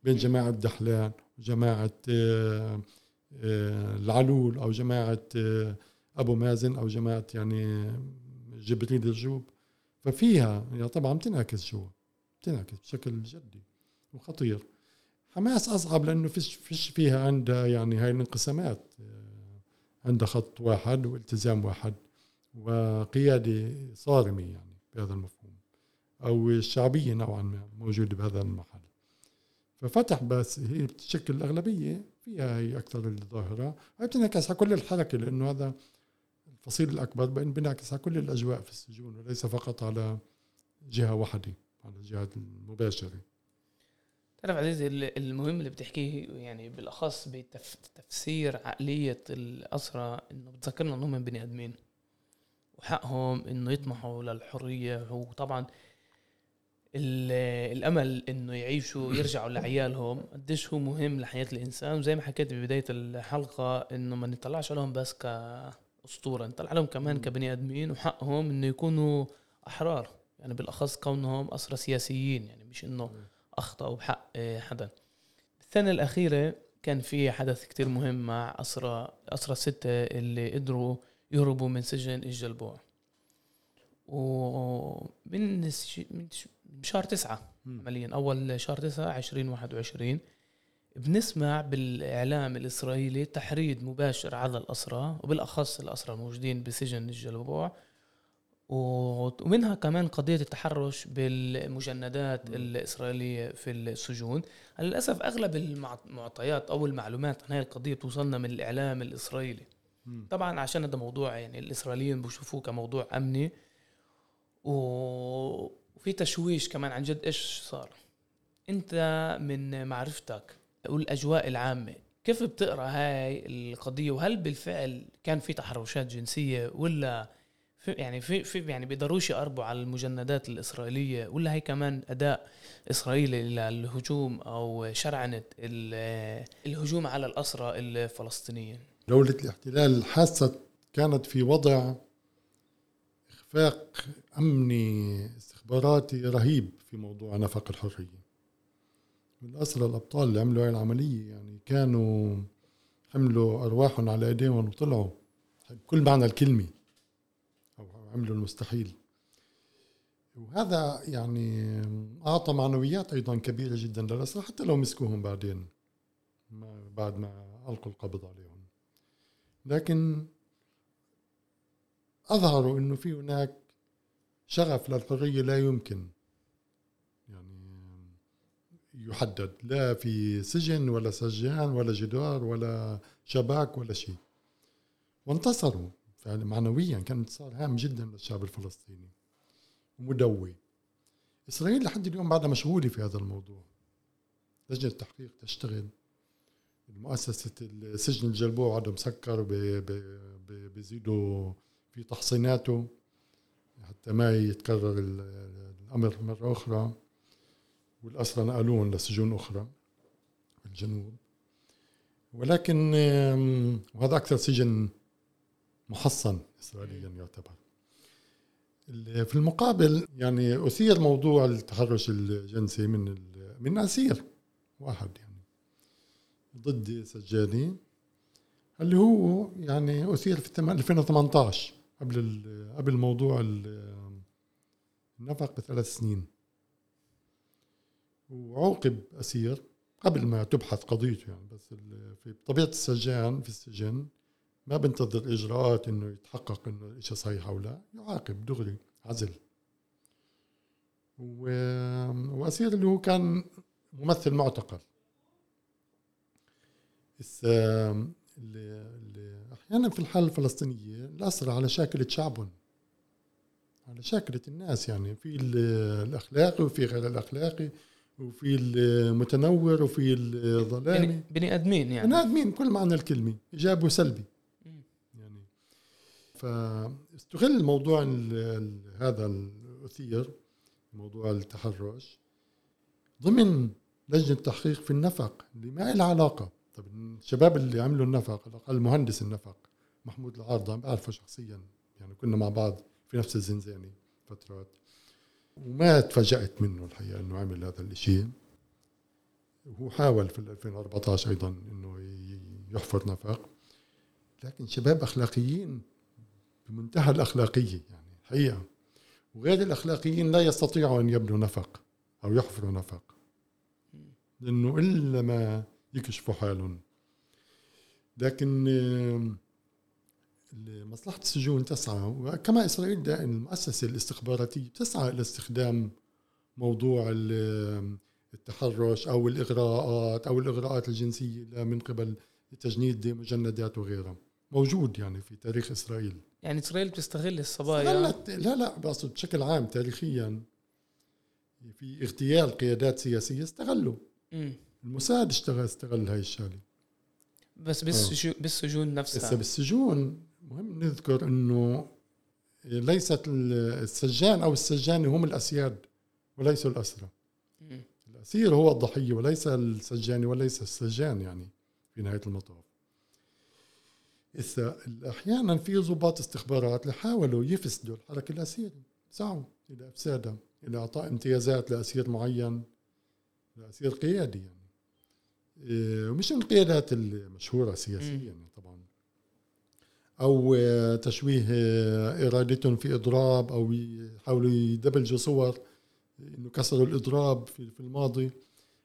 بين جماعة دحلان وجماعة آه، العلول أو جماعة آه، أبو مازن أو جماعة يعني جبريل الجوب. ففيها يعني طبعا بتنعكس جوا بتنعكس بشكل جدي وخطير. حماس أصعب لأنه فيش فيش فيها عندها يعني هاي الانقسامات آه، عندها خط واحد والتزام واحد وقيادة صارمة يعني بهذا المفهوم أو الشعبيه نوعا ما موجودة بهذا المحل. ففتح بس هي بتشكل الأغلبية فيها هي أكثر الظاهرة. هي بتنعكس على كل الحركة لأنه هذا الفصيل الأكبر بينعكس على كل الأجواء في السجون وليس فقط على جهة واحدة على الجهات المباشره تعرف عزيزي المهم اللي بتحكيه يعني بالأخص بتفسير عقلية الاسرى إنه بتذكرنا إنهم بني آدمين وحقهم إنه يطمحوا للحرية وطبعا الأمل إنه يعيشوا يرجعوا لعيالهم قديش هو مهم لحياة الإنسان. وزي ما حكيت ببداية الحلقة إنه ما نطلعش عليهم بس كأسطورة نطلع عليهم كمان كبني آدمين. وحقهم إنه يكونوا أحرار يعني بالأخص كونهم اسرى سياسيين يعني مش إنه اخطاوا بحق حدا. السنة الأخيرة كان في حدث كتير مهم مع اسرى اسرى السته اللي قدروا يهربوا من سجن الجلبوع ومن من بشهر تسعة عمليا. أول شهر تسعة عشرين واحد وعشرين. بنسمع بالإعلام الإسرائيلي تحريض مباشر على الأسرى وبالأخص الأسرى الموجودين بسجن الجلبوع ومنها كمان قضية التحرش بالمجندات الإسرائيلية في السجون. للأسف أغلب المعطيات أو المعلومات عن هذه القضية بتوصلنا من الإعلام الإسرائيلي. طبعا عشان هذا موضوع يعني الإسرائيليين بيشوفوه كموضوع أمني. و... وفي تشويش كمان عن جد إيش صار. أنت من معرفتك والأجواء العامة كيف بتقرأ هاي القضية؟ وهل بالفعل كان في تحرشات جنسية ولا في يعني في في يعني بيقدروش يقربوا على المجندات الإسرائيلية ولا هي كمان أداء إسرائيلي للهجوم أو شرعنه الهجوم على الأسرى الفلسطينيين؟ دولة الاحتلال حاسه كانت في وضع إخفاق أمني استخباراتي رهيب في موضوع نفق الحرية. الأسرى الأبطال اللي عملوا هاي العملية يعني كانوا حملوا أرواحهم على إيديهم وطلعوا. بكل معنى الكلمة. أو عملوا المستحيل. وهذا يعني أعطى معنويات أيضا كبيرة جدا للأسرى حتى لو مسكوهم بعدين. ما بعد ما ألقوا القبض عليهم. لكن أظهروا إنه في هناك شغف للحريه لا يمكن. يعني يحدد. لا في سجن ولا سجان ولا جدار ولا شباك ولا شيء. وانتصروا. فعلا معنويا كان انتصار هام جدا للشعب الفلسطيني. ومدوي. إسرائيل لحد اليوم بعدها مشغولة في هذا الموضوع. لجنة التحقيق تشتغل. مؤسسة سجن الجلبوع عدم مسكر بيزيدوا في تحصيناته. حتى ما يتكرر الأمر مرة أخرى. والأسرى نقلوهم لسجون أخرى في الجنوب. ولكن وهذا أكثر سجن محصن إسرائيليا يعتبر. في المقابل يعني أثير موضوع التحرش الجنسي من من أسير واحد يعني ضد سجادي اللي هو يعني أثير في 2018 قبل قبل موضوع النفق بثلاث سنين. وعوقب أسير قبل ما تبحث قضيته يعني بس في طبيعة السجان في السجن ما بنتظر إجراءات إنه يتحقق إنه الإشي صحيح أو لا يعاقب دغري عزل. وأسير اللي هو كان ممثل معتقل. أحيانا في الحالة الفلسطينية الاسرى على شاكلة شعبهم على شاكلة الناس يعني في الأخلاقي وفي غير الأخلاقي وفي المتنور وفي الظلامي. بني آدمين يعني. بني آدمين كل معنى الكلمة إيجابي وسلبي. يعني فاستغل موضوع هذا الأثير موضوع التحرش ضمن لجنة التحقيق في النفق اللي ما لها علاقة طب الشباب اللي عملوا النفق الاقل مهندس النفق محمود العارضة بعرفه شخصيا يعني كنا مع بعض في نفس الزنزانة فترات وما تفاجأت منه الحقيقة إنه عمل هذا الشيء وهو حاول في 2014 أيضا إنه يحفر نفق. لكن شباب أخلاقيين بمنتهى الأخلاقية يعني حقيقه وغير الأخلاقيين لا يستطيعوا أن يبنوا نفق أو يحفروا نفق. لأنه إلا ما يكشفوا حالهم لكن مصلحة السجون تسعى وكما إسرائيل دائما المؤسسة الاستخباراتية تسعى إلى استخدام موضوع التحرش أو الإغراءات أو الإغراءات الجنسية من قبل تجنيد مجندات وغيرها. موجود يعني في تاريخ إسرائيل. يعني إسرائيل بتستغل الصبايا؟ لا لا بقصد بشكل عام تاريخيا في اغتيال قيادات سياسية استغلوا. الموساد اشتغل استغل هاي الشغلة. بس آه. بالسجون نفسها. بس بالسجون مهم نذكر إنه ليست السجان أو السجانة هم الأسياد وليسوا الاسرى الأسير هو الضحية وليس السجاني وليس السجان يعني في نهاية المطاف. إذا أحيانا في ضباط استخبارات اللي حاولوا يفسدوا الحركة الأسيرة سعوا إلى إفسادها إلى إعطاء امتيازات لأسير معين لأسير قيادي يعني ومش القيادات المشهورة سياسيا طبعا. أو تشويه إرادتهم في إضراب أو يحاولوا يدبلجوا صور إنه كسروا الإضراب في الماضي.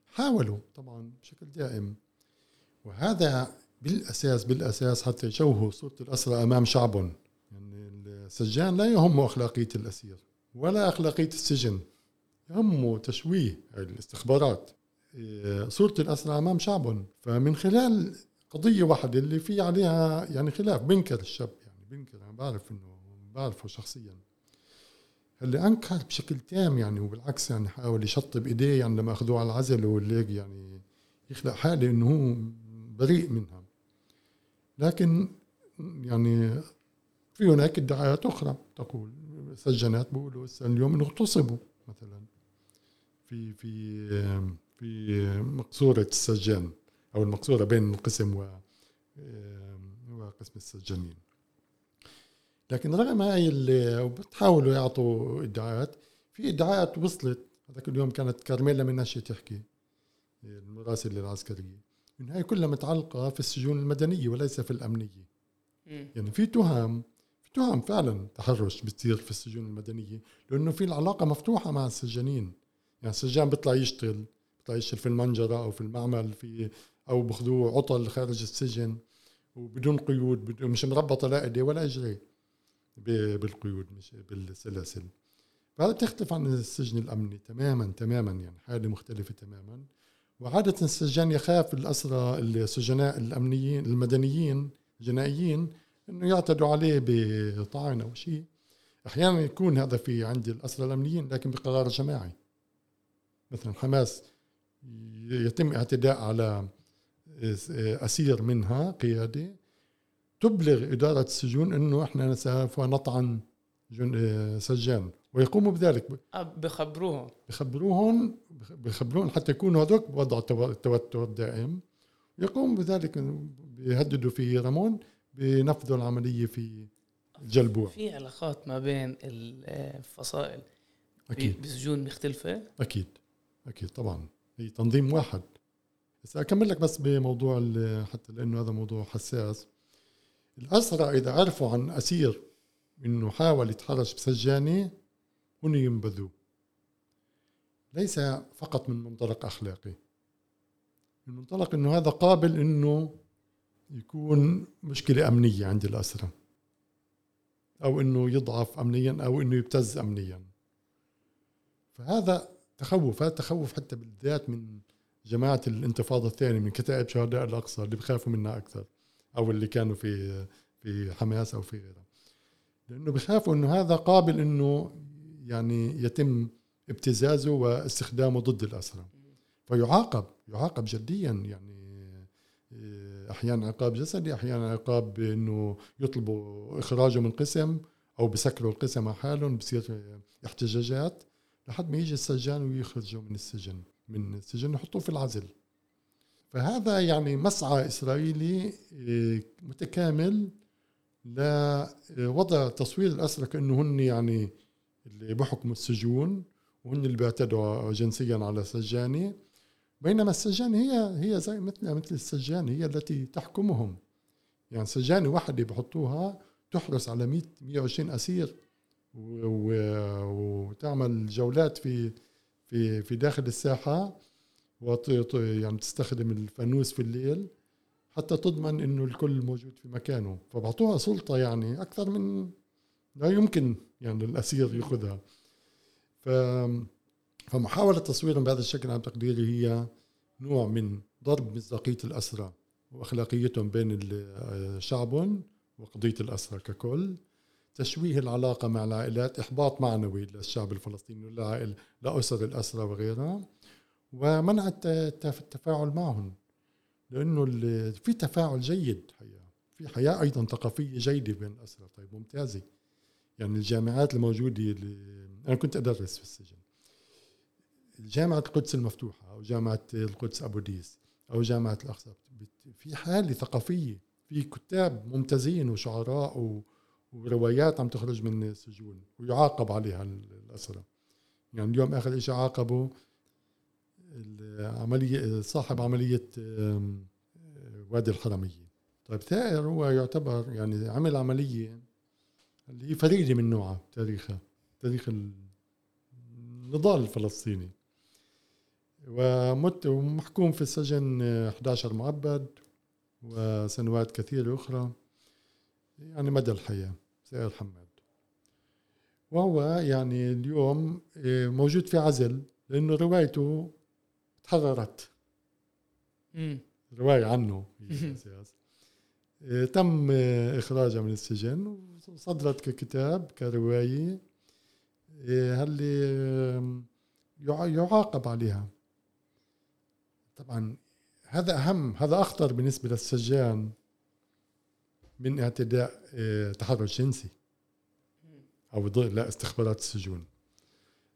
حاولوا طبعا بشكل دائم. وهذا بالأساس بالأساس حتى يشوهوا صورة الأسرى أمام شعبهم. يعني السجان لا يهمه أخلاقية الأسير ولا أخلاقية السجن. يهمه تشويه الاستخبارات. إيه، صورة الأسرى أمام شعبهم. فمن خلال قضية واحدة اللي في عليها يعني خلاف بنكر الشاب يعني بنكر أنا بعرف إنه بعرفه شخصيا. اللي أنكر بشكل تام يعني وبالعكس يعني حاول يشطب إيديه يعني لما أخذوه على العزل والليق يعني يخلق حالة إنه هو بريء منها. لكن يعني في هناك ادعاءات أخرى تقول سجنات بيقولوا اليوم إنه اغتصبوا مثلا في في في مقصورة السجان أو المقصورة بين القسم و وقسم السجانين لكن رغم هاي اللي بتحاولوا يعطوا إدعاءات في إدعاءات وصلت. هذاك اليوم كانت كارميلا مناشي تحكي المراسلة العسكرية إن هاي كلها متعلقة في السجون المدنية وليس في الأمنية. يعني في تهم في تهم فعلا تحرش بتصير في السجون المدنية لأنه في العلاقة مفتوحة مع السجانين يعني السجان بيطلع يشتغل يشتغل في المنجره أو في المعمل في أو بخذوه عطل خارج السجن وبدون قيود مش مربطة لا إيديه ولا إجريه بالقيود مش بالسلاسل. فهذا تختلف عن السجن الأمني تماما تماما يعني حالة مختلفة تماما. وعادة السجان يخاف الأسرى السجناء الأمنيين المدنيين الجنائيين إنه يعتدوا عليه بطعن أو شيء. أحيانا يكون هذا في عند الأسرى الأمنيين لكن بقرار جماعي. مثلا حماس يتم اعتداء على أسير منها قيادي. تبلغ إدارة السجون إنه إحنا سوف نطعن سجان ويقوموا بذلك. آه، بخبروهم. بخبروهم بخبروهم حتى يكونوا هذوك بوضع التوتر الدائم. يقوموا بذلك بيهددوا في رمون بنفذوا العملية في جلبوع في علاقات ما بين الفصائل أكيد. بسجون مختلفة؟ أكيد. أكيد طبعا. هي تنظيم واحد. بس أكمل لك بس بموضوع حتى لأنه هذا موضوع حساس. الاسرى إذا عرفوا عن أسير إنه حاول يتحرش بسجانة هن ينبذوه ليس فقط من منطلق أخلاقي. من منطلق إنه هذا قابل إنه يكون مشكلة أمنية عند الاسرى أو إنه يضعف امنيا أو إنه يبتز امنيا. فهذا تخوف هذا تخوف حتى بالذات من جماعة الانتفاضة الثانية من كتائب شهداء الأقصى اللي بخافوا منها أكثر أو اللي كانوا في في حماس أو في غيرها. لأنه بخافوا إنه هذا قابل إنه يعني يتم ابتزازه واستخدامه ضد الأسرى. فيعاقب يعاقب جديا يعني آه، أحيانا عقاب جسدي أحيانا عقاب بإنه يطلبوا إخراجه من قسم أو بسكروا القسم على حالهم بصير احتجاجات. لحد ما يجي السجان ويخرجوا من السجن من السجن يحطوه في العزل. فهذا يعني مسعى إسرائيلي آه، متكامل لوضع تصوير الأسرى كانه هن يعني اللي بحكموا السجون وهن اللي بيعتدوا جنسيا على سجانه بينما السجانة هي هي زي مثل مثل السجانة هي التي تحكمهم. يعني سجانة واحدة بحطوها تحرس على 100 120 أسير وتعمل جولات في في في داخل الساحة يعني تستخدم الفانوس في الليل حتى تضمن إنه الكل موجود في مكانه. فبعطوها سلطة يعني أكثر من لا يمكن يعني الأسير يأخذها. ف فمحاولة تصويرهم بهذا الشكل عن تقديري هي نوع من ضرب مصداقية الأسرى وأخلاقيتهم بين شعبهم وقضية الأسرى ككل. تشويه العلاقة مع العائلات إحباط معنوي للشعب الفلسطيني وللعائل لأسر الأسرى وغيرها ومنع التفاعل معهم لأنه في تفاعل جيد حقيقة. في حياة أيضا ثقافية جيدة بين الأسرى طيب ممتازة. يعني الجامعات الموجودة اللي أنا كنت أدرس في السجن. جامعة القدس المفتوحة أو جامعة القدس أبو ديس أو جامعة الأقصى في حالة ثقافية في كتاب ممتازين وشعراء وروايات عم تخرج من السجون ويعاقب عليها الأسرة يعني اليوم آخر شيء عاقبوا العملية صاحب عملية وادي الحرمية. طيب ثائر هو يعتبر يعني عمل عملية اللي هي فريدة من نوعها تاريخها تاريخ النضال الفلسطيني. ومت ومحكوم في السجن 11 مؤبد وسنوات كثيرة أخرى. يعني مدى الحياة سائر حماد وهو يعني اليوم آه، موجود في عزل لأنه روايته تحررت. رواية عنه. آه، تم إخراجها من السجن وصدرت ككتاب كرواية آه، هل يعاقب عليها. طبعا هذا أهم هذا أخطر بالنسبة للسجان. من اعتداء آه، تحرش جنسي أو لا استخبارات السجون.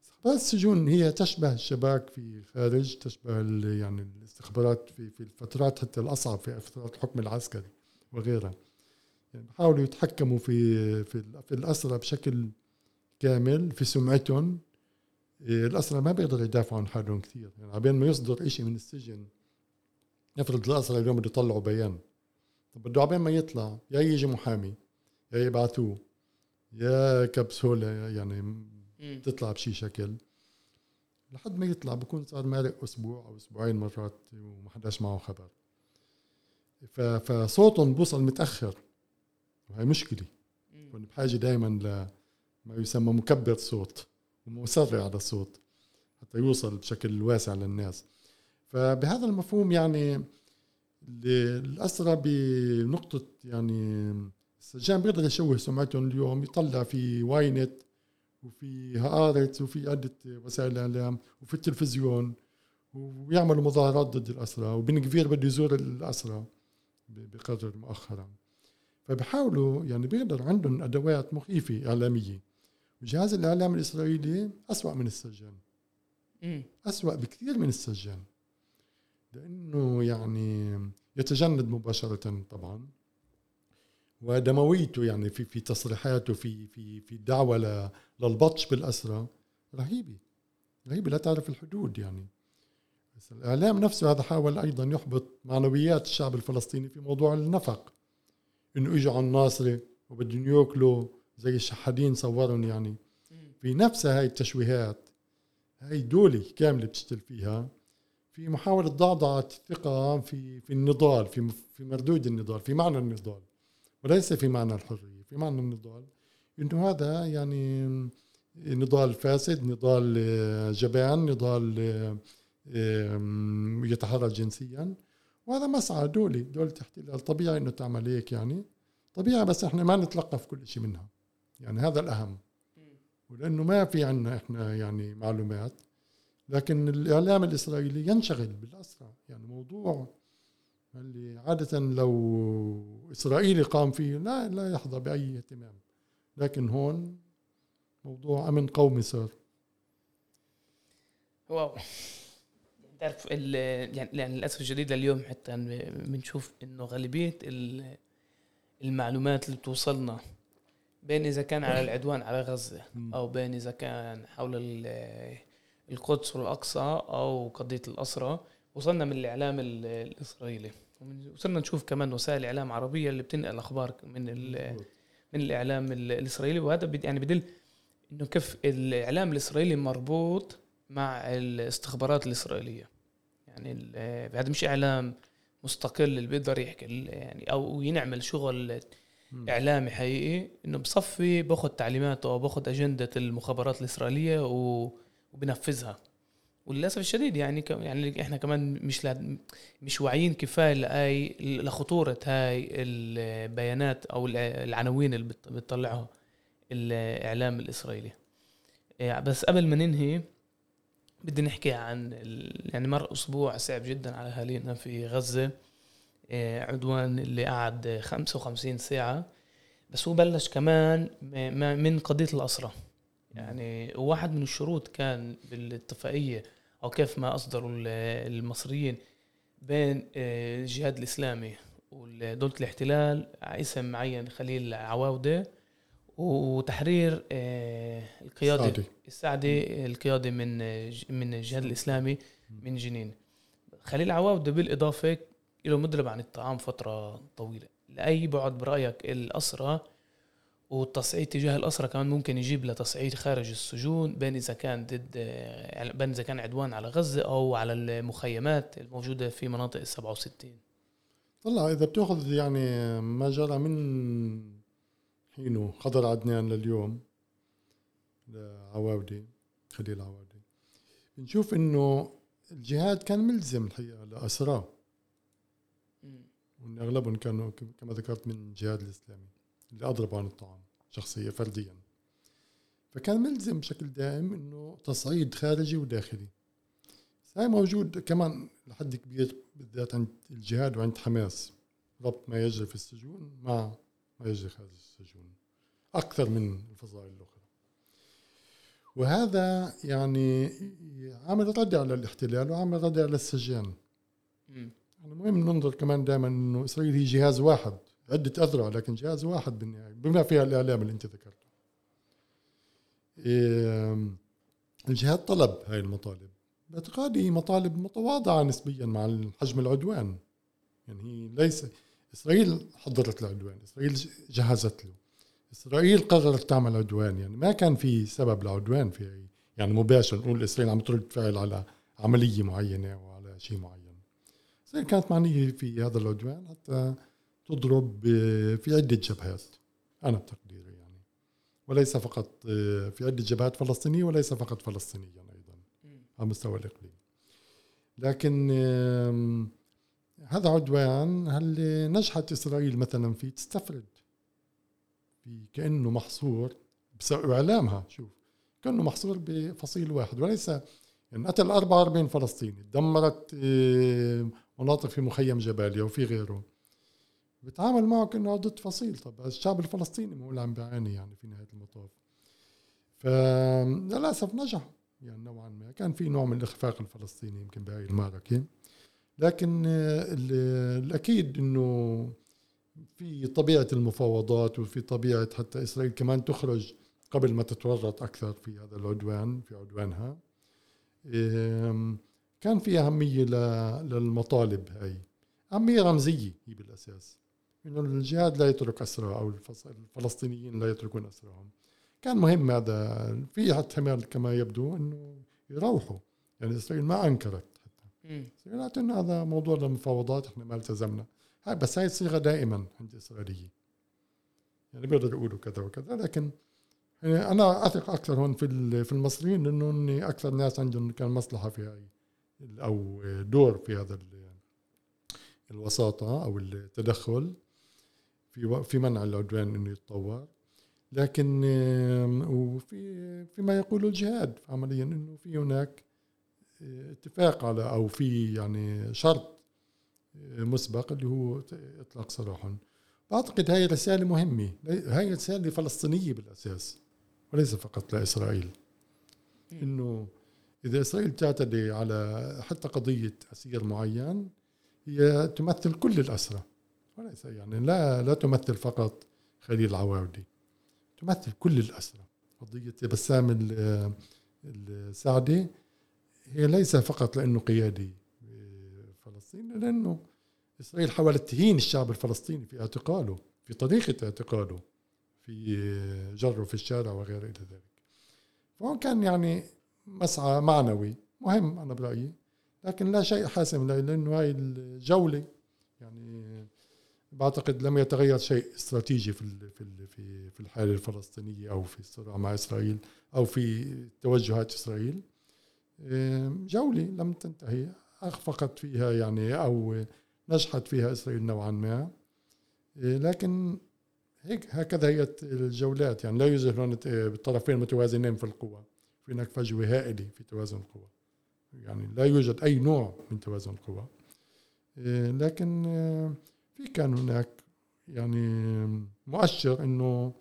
استخبارات السجون هي تشبه الشباك في خارج تشبه يعني الاستخبارات في في الفترات حتى الأصعب في فترات الحكم العسكري وغيرها. يعني بحاولوا يتحكموا في في, في الاسرى بشكل كامل في سمعتهم. إيه، الأسرى ما بيقدروا يدافعوا عن حالهم كثير. يعني عبين ما يصدر إشي من السجن نفرض الأسرى اليوم بده يطلعوا بيان. طب بده عبين ما يطلع يا يجي محامي يا يبعثوه يا كبسولة يعني تطلع بشي شكل. لحد ما يطلع بكون صار مارق أسبوع أو أسبوعين مرات وما حداش معه خبر. فصوتهم بوصل متأخر. وهي مشكلة. كون بحاجة دائما لما يسمى مكبر صوت ومسرع على الصوت حتى يوصل بشكل واسع للناس. فبهذا المفهوم يعني الأسرى بنقطة يعني السجان بيقدر يشوه سمعتهم اليوم يطلع في واينت وفي هآرت وفي عدة وسائل الإعلام وفي التلفزيون ويعملوا مظاهرات ضد الأسرى وبن كفير بده يزور الأسرى بقرر مؤخرا. فبحاولوا يعني بيقدر عندهم أدوات مخيفة إعلامية. وجهاز الإعلام الإسرائيلي أسوأ من السجان. أسوأ بكثير من السجان. لأنه يعني يتجند مباشرة طبعا ودمويته يعني في في تصريحاته في في في دعوة للبطش بالأسرى رهيبة رهيبة. لا تعرف الحدود يعني. بس الإعلام نفسه هذا حاول أيضا يحبط معنويات الشعب الفلسطيني في موضوع النفق إنه إجوا على الناصرة وبدهم يأكلوا زي الشحادين صورهم يعني. في نفسها هاي التشويهات هاي دولة كاملة بتشتغل فيها. في محاولة ضعضعة الثقة في في النضال في في مردود النضال في معنى النضال. وليس في معنى الحرية في معنى النضال. إنه هذا يعني نضال فاسد نضال آه، جبان نضال آه، يتحرك جنسيا. وهذا مسعى دولي دولة احتلال طبيعي إنه تعمل هيك يعني. طبيعي بس إحنا ما نتلقف كل شيء منها. يعني هذا الأهم. ولأنه ما في عندنا إحنا يعني معلومات. لكن الإعلام الإسرائيلي ينشغل بالأسرى. يعني موضوع اللي عادة لو إسرائيلي قام فيه لا لا يحظى بأي اهتمام. لكن هون موضوع أمن قومي صار واو. تعرف يعني يعني للأسف الشديد اليوم حتى بنشوف إنه غالبية المعلومات اللي بتوصلنا بين إذا كان على العدوان على غزة أو بين إذا كان حول القدس والأقصى أو قضية الاسرى وصلنا من الإعلام الإسرائيلي. وصرنا نشوف كمان وسائل إعلام عربية اللي بتنقل أخبار من من الإعلام الإسرائيلي. وهذا يعني بدل إنه كيف الإعلام الإسرائيلي مربوط مع الاستخبارات الإسرائيلية. يعني هذا مش إعلام مستقل اللي بيقدر يحكي يعني أو ينعمل شغل إعلامي حقيقي. إنه بصفي باخذ تعليماته أو باخذ أجندة المخابرات الإسرائيلية وبنفذها. وللأسف الشديد يعني يعني إحنا كمان مش مش واعيين كفاية لاي لخطورة هاي البيانات أو العناوين اللي بتطلعها الإعلام الإسرائيلي. إيه، بس قبل ما ننهي بدي نحكي عن يعني مر أسبوع صعب جدا على أهالينا في غزة. إيه، عدوان اللي قعد 55 ساعة. بس هو بلش كمان من قضية الاسرى يعني واحد من الشروط كان بالاتفاقية أو كيف ما أصدروا المصريين بين آه، الجهاد الإسلامي ودولة الاحتلال اسم معين خليل عواودة وتحرير آه، القياده السعدي, السعدي القياده من من الجهاد الإسلامي من جنين. خليل عواودة بالإضافة له مدرب عن الطعام فترة طويلة. لأي بعد برأيك الأسرى والتصعيد تجاه الأسرة كمان ممكن يجيب لتصعيد خارج السجون بين إذا كان ضد بين إذا كان عدوان على غزة أو على المخيمات الموجودة في مناطق السبعة وستين. طلع إذا بتأخذ يعني ما جرى من حينه خضر عدنان لليوم لعواودي خليل عواودي بنشوف إنه الجهاد كان ملزم الحقيقة لأسراه. وإن أغلبهم كانوا كما ذكرت من الجهاد الإسلامي. اللي أضرب عن الطعام شخصية فرديا. فكان ملزم بشكل دائم إنه تصعيد خارجي وداخلي. هاي موجود كمان لحد كبير بالذات عند الجهاد وعند حماس. ربط ما يجري في السجون مع ما يجري خارج السجون. أكثر من الفصائل الأخرى. وهذا يعني عامل ردع على الاحتلال وعامل ردع على السجان. يعني مهم ننظر كمان دائما إنه إسرائيل هي جهاز واحد. عدة أذرع لكن جهاز واحد بالنهاية بما فيها الإعلام اللي أنت ذكرته. إيه الجهاد طلب هاي المطالب. باعتقادي مطالب متواضعة نسبيا مع حجم العدوان. يعني هي ليس إسرائيل حضرت العدوان إسرائيل جهزت له. إسرائيل قررت تعمل عدوان يعني ما كان في سبب لعدوان في يعني مباشر نقول إسرائيل عم ترد فعل على عملية معينة وعلى شيء معين. إسرائيل كانت معنية في هذا العدوان حتى تضرب في عدة جبهات أنا بتقديري يعني. وليس فقط في عدة جبهات فلسطينية وليس فقط فلسطينيا أيضا على مستوى الإقليم. لكن هذا عدوان هل نجحت إسرائيل مثلا فيه تستفرد؟ في كأنه محصور بسبب إعلامها شوف كأنه محصور بفصيل واحد. وليس يعني قتل 44 فلسطيني دمرت آه، مناطق في مخيم جباليا وفي غيره. بتعامل معه كأنه ضد فصيل. طب الشعب الفلسطيني هو اللي عم بيعاني يعني في نهاية المطاف. فللاسف نجح يعني نوعا ما. كان في نوع من الإخفاق الفلسطيني يمكن بهاي المعركة. لكن الأكيد إنه في طبيعة المفاوضات وفي طبيعة حتى إسرائيل كمان تخرج قبل ما تتورط أكثر في هذا العدوان في عدوانها. كان في أهمية للمطالب هاي. أهمية رمزية هي بالأساس. انه الجهاد لا يترك اسرى أو الفلسطينيين لا يتركون اسراهم كان مهم هذا في احتمال كما يبدو إنه يروحوا. يعني إسرائيل ما أنكرت حتى. إنه هذا موضوع للمفاوضات إحنا ما التزمنا. هاي بس هاي الصيغه دائما عند الاسرائيليين يعني بيقدروا يقولوا كذا وكذا لكن يعني أنا أثق أكثر هون في في المصريين لأنه إني أكثر ناس عندهم كان مصلحة في هاي أو دور في هذا الوساطة أو التدخل. في في منع العدوان إنه يتطور. لكن وفي فيما يقوله الجهاد عمليا إنه في هناك اتفاق على أو في يعني شرط مسبق اللي هو إطلاق سراحهم بعتقد هاي رسالة مهمة. هاي رسالة فلسطينية بالأساس وليس فقط لإسرائيل. إنه إذا إسرائيل تعتدي على حتى قضية أسير معين هي تمثل كل الأسرى. وليس يعني لا لا تمثل فقط خليل العواودي تمثل كل الاسرى قضية بسام السعدي هي ليس فقط لأنه قيادي فلسطين لأنه إسرائيل حاولت تهين الشعب الفلسطيني في اعتقاله في طريقة اعتقاله في جره في الشارع وغير إلى ذلك. فهون كان يعني مسعى معنوي مهم أنا برأيي لكن لا شيء حاسم لأنه هاي الجولة يعني بعتقد لم يتغير شيء استراتيجي في في في في الحاله الفلسطينية أو في الصراع مع إسرائيل أو في توجهات إسرائيل. جوله لم تنتهي. اخفقت فيها يعني أو نجحت فيها إسرائيل نوعا ما. لكن هيك هكذا هي الجولات. يعني لا يوجد الطرفين متوازنين في القوى في هناك فجوة هائلة في توازن القوى يعني لا يوجد أي نوع من توازن القوى إيه، لكن آه، في كان هناك يعني مؤشر إنه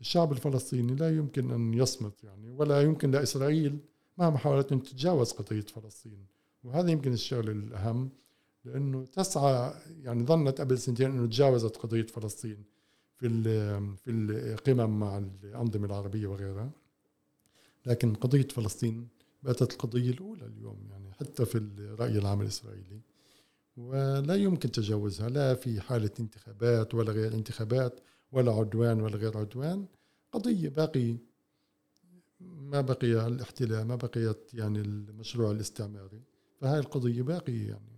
الشعب الفلسطيني لا يمكن أن يصمت يعني ولا يمكن لإسرائيل مهما حاولت أن تتجاوز قضية فلسطين. وهذا يمكن الشغله الأهم لأنه تسعى يعني ظنت قبل سنتين إنه تجاوزت قضية فلسطين في في القمم مع الأنظمة العربية وغيرها. لكن قضية فلسطين باتت القضية الأولى اليوم يعني حتى في الرأي العام الإسرائيلي. ولا يمكن تجاوزها لا في حالة انتخابات ولا غير انتخابات ولا عدوان ولا غير عدوان. قضية باقي ما بقي الاحتلال ما بقيت يعني المشروع الاستعماري. فهاي القضية باقيه يعني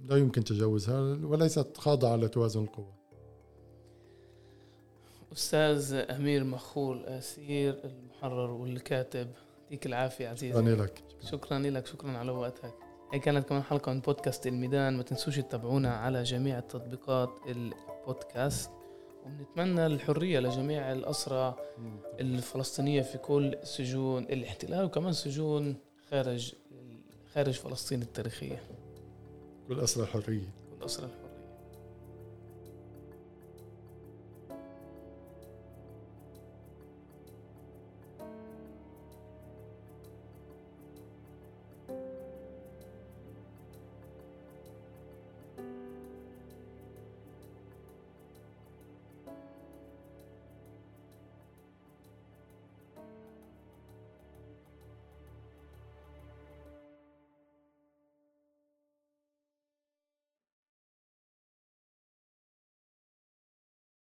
لا يمكن تجاوزها وليست خاضعة لتوازن القوى. أستاذ أمير مخول أسير المحرر والكاتب يعطيك العافية عزيزي. شكرا لك. شكرا لك شكرا على وقتك. هي كانت كمان حلقة من بودكاست الميدان ما تنسوش تتابعونا على جميع التطبيقات البودكاست. ونتمنى الحرية لجميع الأسرى الفلسطينية في كل سجون الاحتلال وكمان سجون خارج خارج فلسطين التاريخية. كل أسرى الحرية كل أسرى الحرية